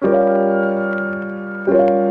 Música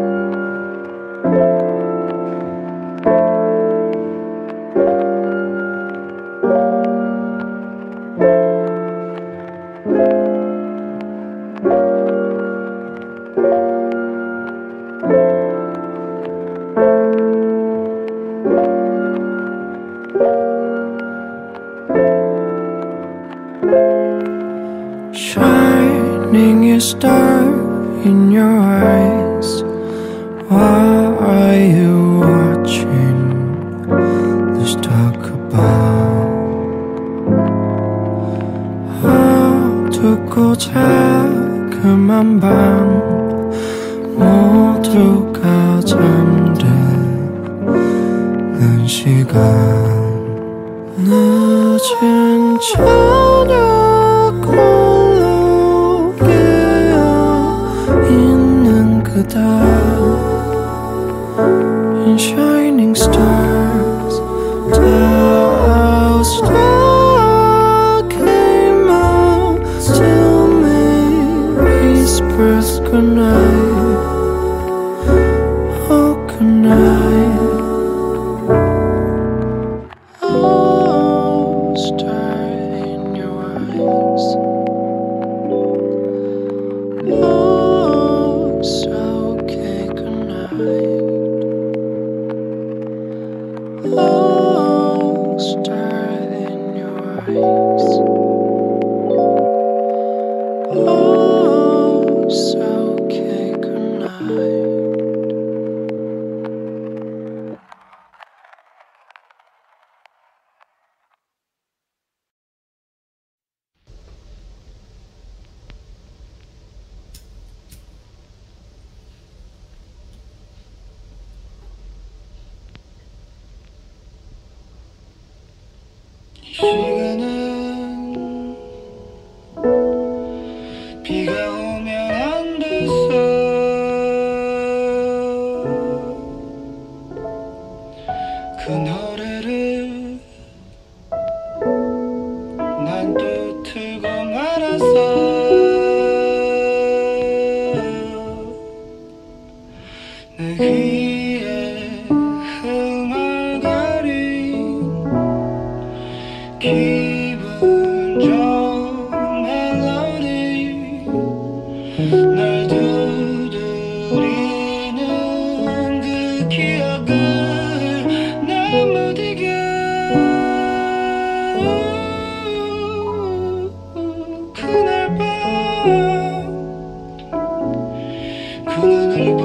dark She Thank you.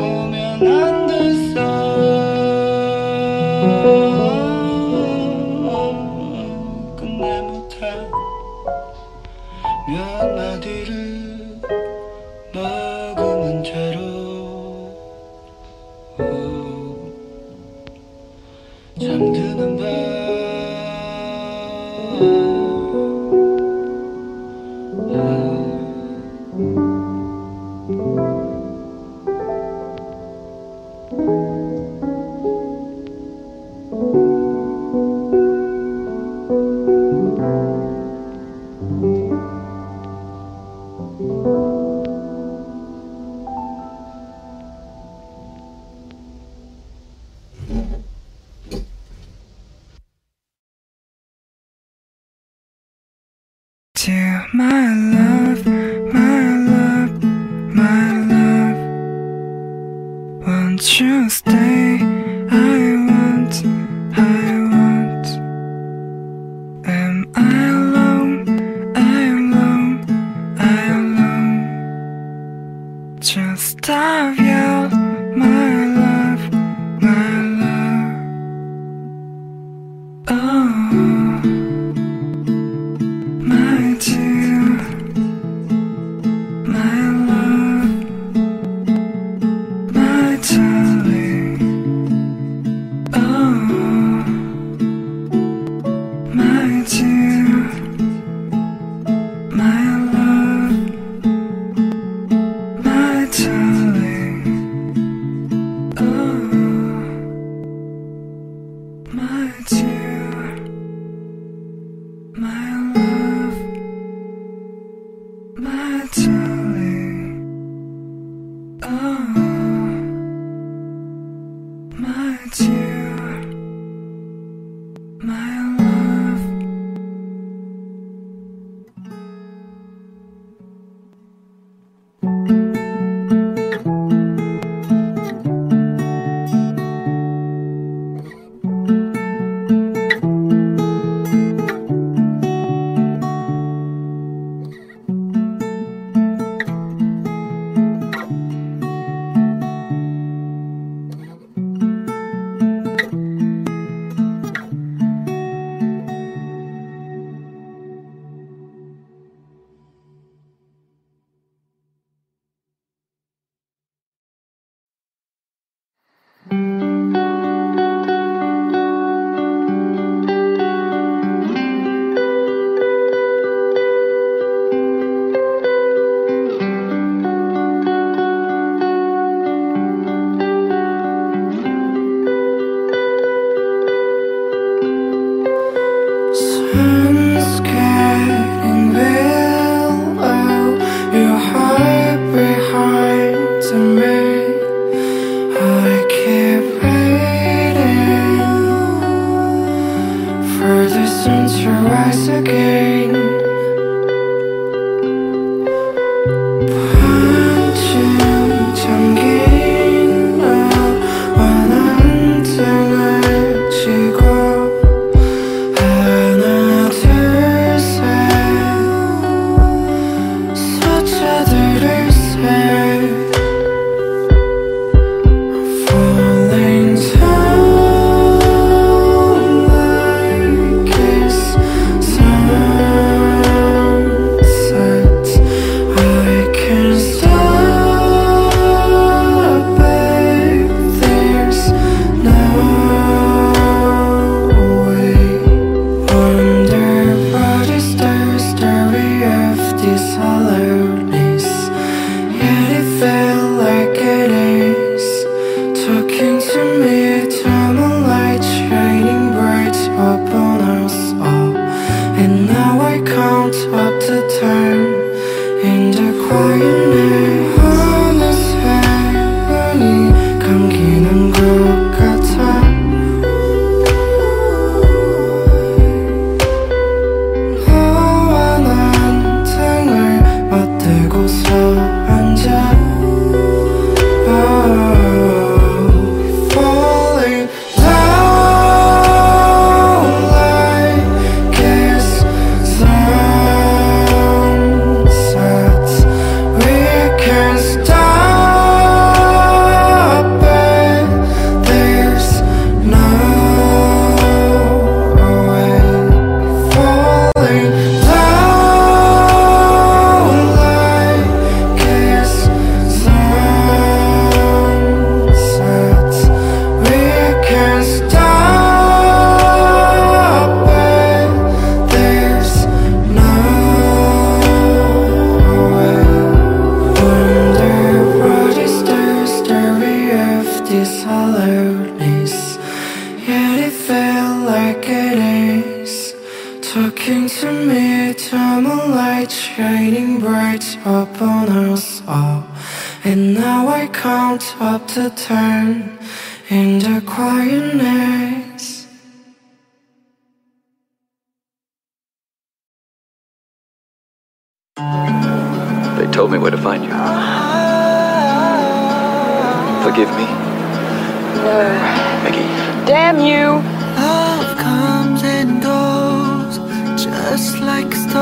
just stay. I want to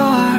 your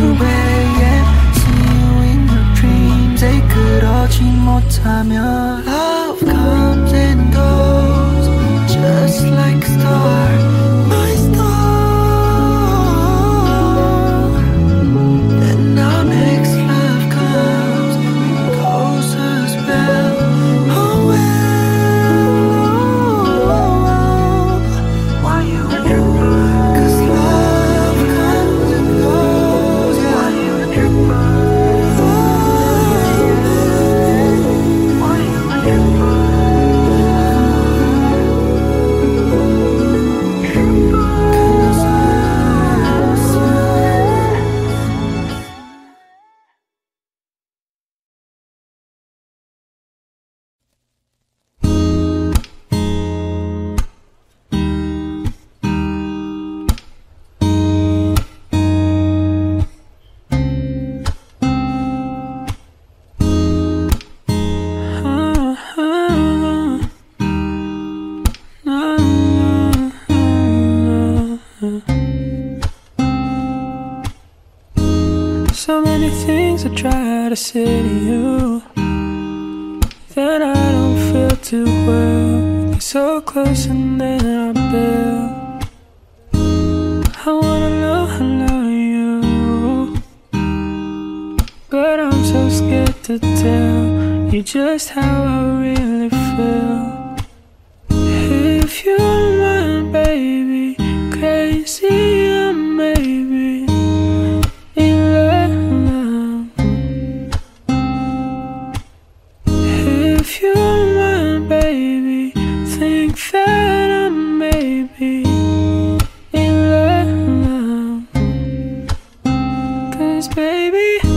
away and see you in your dreams 에 그러지 못하면 things I try to say to you that I don't feel too well. Be so close and then I bail. I wanna know I love you, but I'm so scared to tell you just how I really feel. Baby,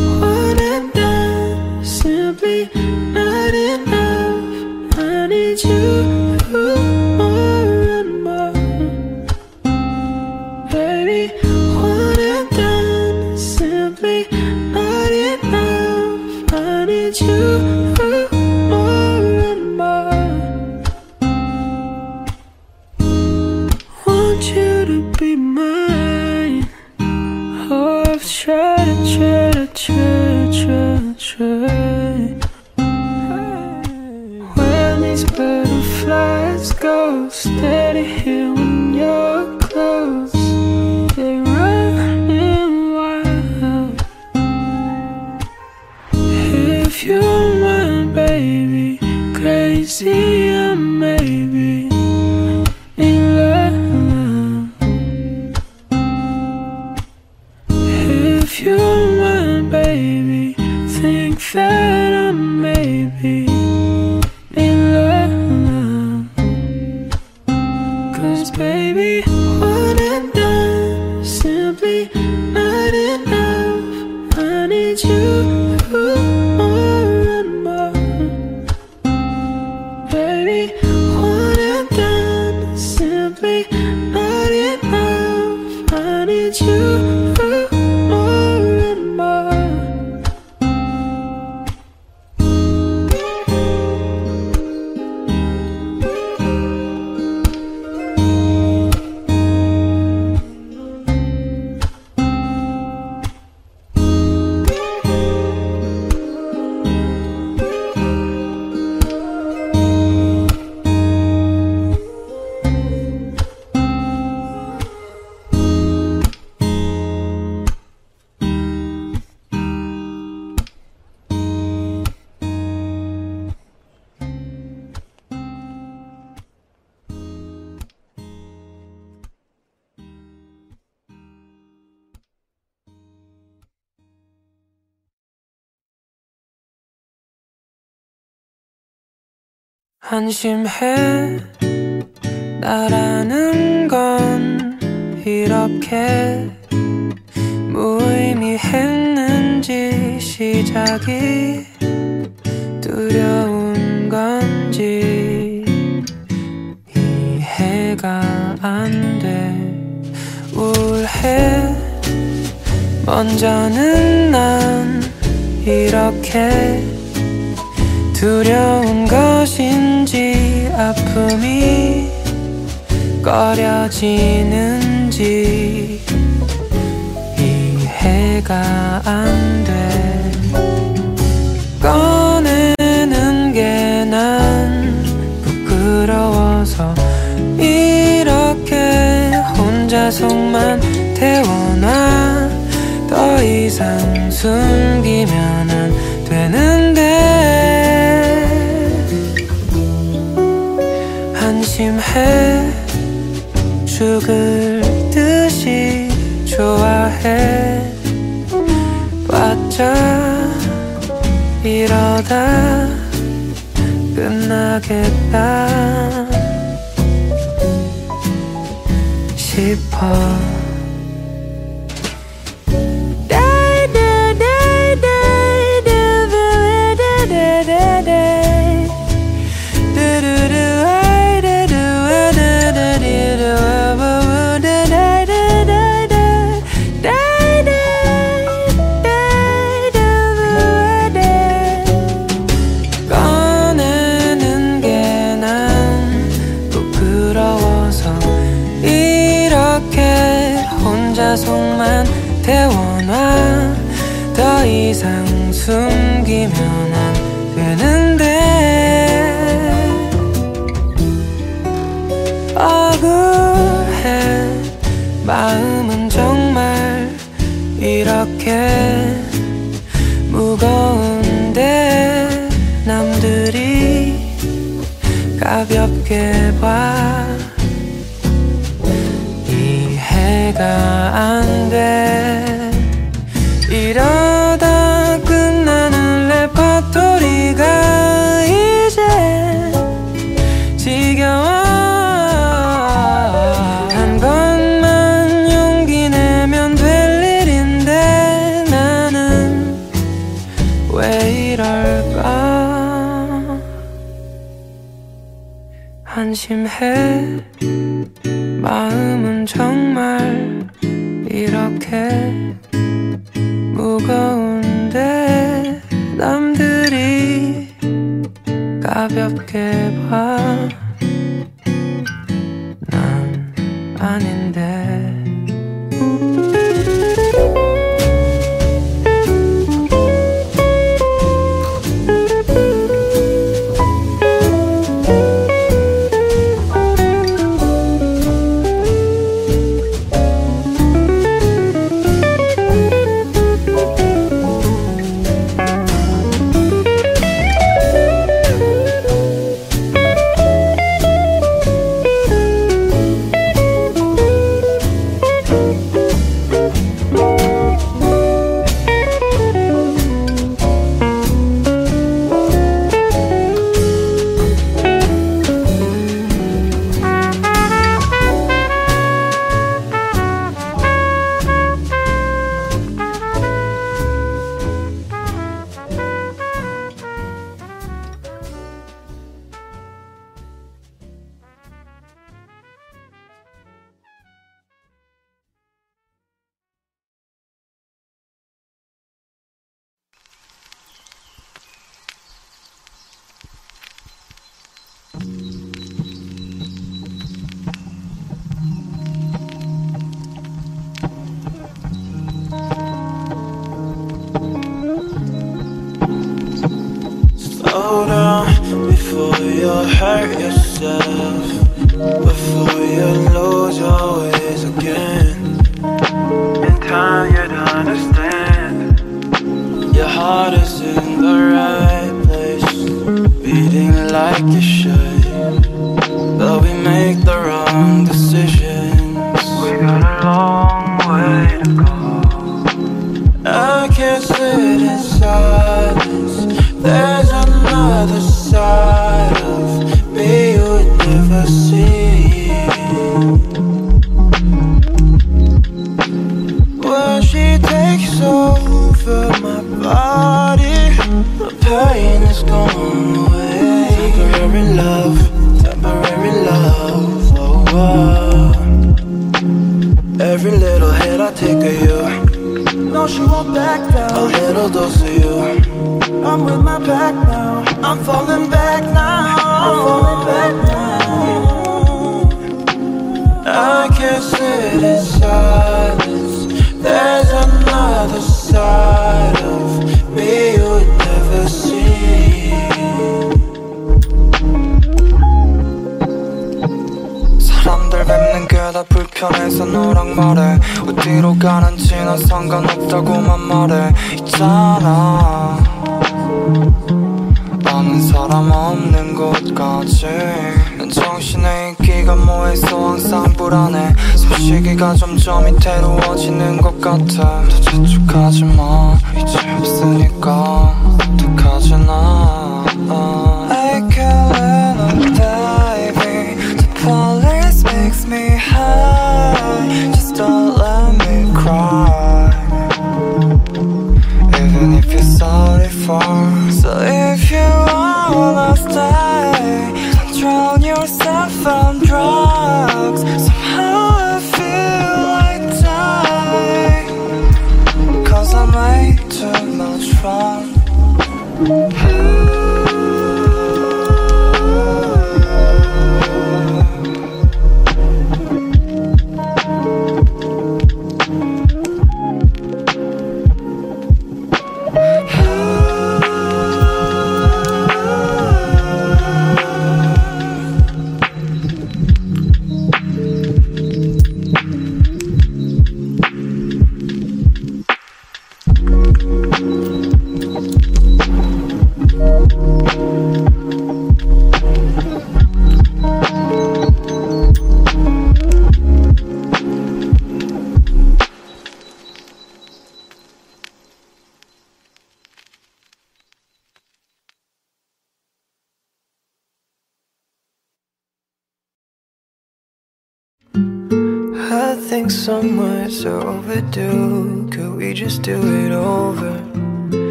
that I'm maybe 한심해. 나라는 건 이렇게 무의미했는지 시작이 두려운 건지 이해가 안 돼. 우울해. 먼저는 난 이렇게 두려운 것인지 아픔이 꺼려지는지 이해가 안 돼. 꺼내는 게 난 부끄러워서 이렇게 혼자 속만 태워놔. 더 이상 숨기면 봤자 이러다 끝나겠다 싶어 태워놔. 더 이상 숨기면 한심해? 마음은 정말 이렇게 무거운데 남들이 가볍게 봐 불편해서 너랑 말해. 어디로 가는지 난 상관없다고만 말해. 있잖아. 아는 사람 없는 곳까지. 난 정신에 있기가 뭐해서 항상 불안해. 숨쉬기가 점점 위태로워지는 것 같아. 더 재촉하지 마. 이제 없으니까 어떡하지 나. I can't live baby Just don't let me cry. Even if you're sorry for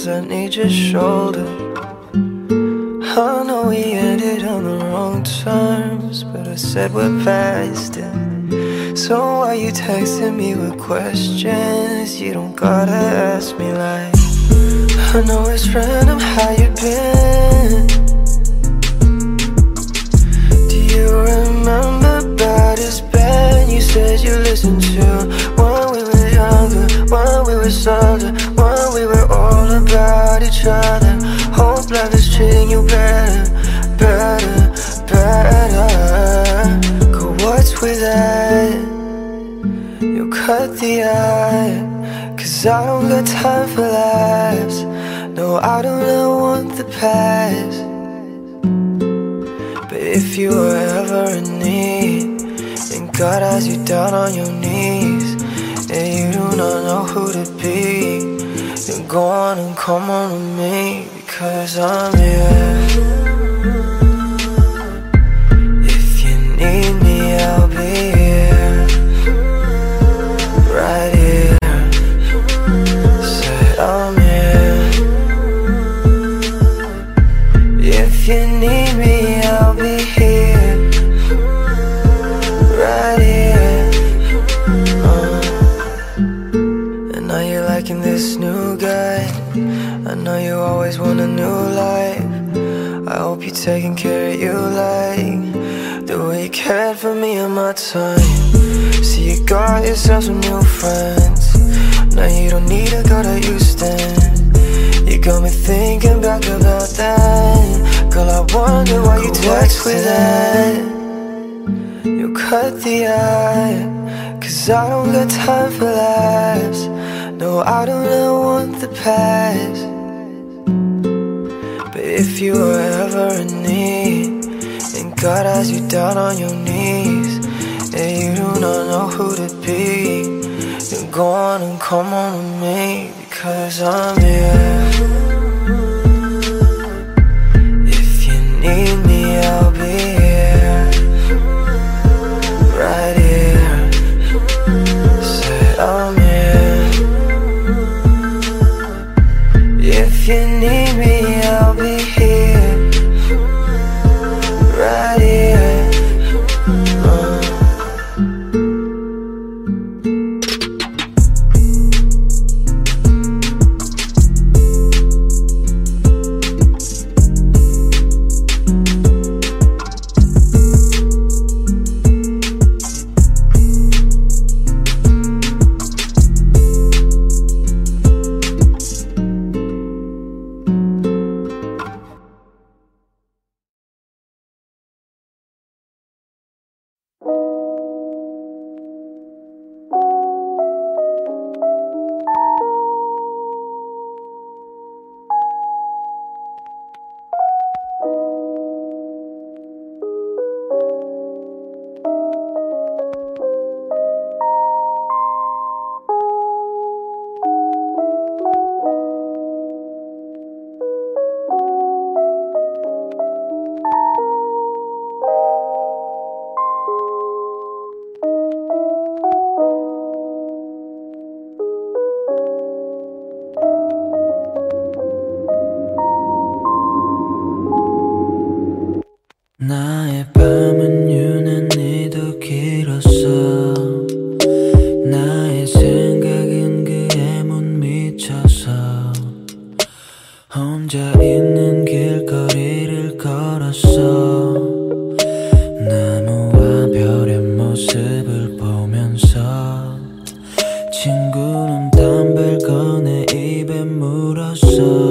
Because I need your shoulder. I know we ended on the wrong terms, but I said we're past it. So why you texting me with questions? You don't gotta ask me like I know it's random how you been. Do you remember baddest band you said you listened to when we were younger, when we were older, about each other? Hope life is treating you better, better, better. Go what's with that? You cut the eye, cause I don't got time for laughs. No, I don't ever want the past. But if you were ever in need, and God has you down on your knees, and you do not know who to be, go on and come on with me, because I'm here. If you need me, I'll yourself some new friends. Now you don't need to go to Houston. You got me thinking back about that. Girl, I wonder why you text with that. You cut the eye, cause I don't got time for laughs. No, I don't ever want the past. But if you were ever in need, and God has you down on your knees, and you do not know who to go on and come on with me, because I'm here. If you need coração.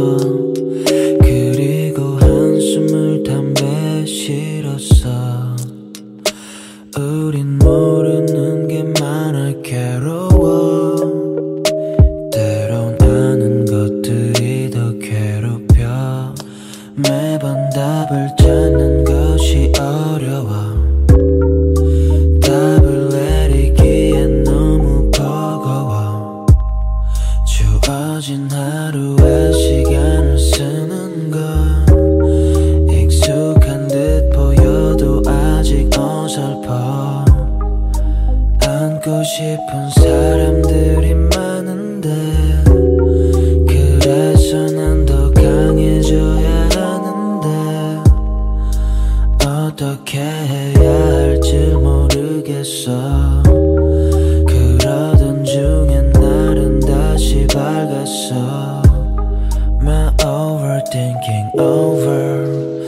Overthinking over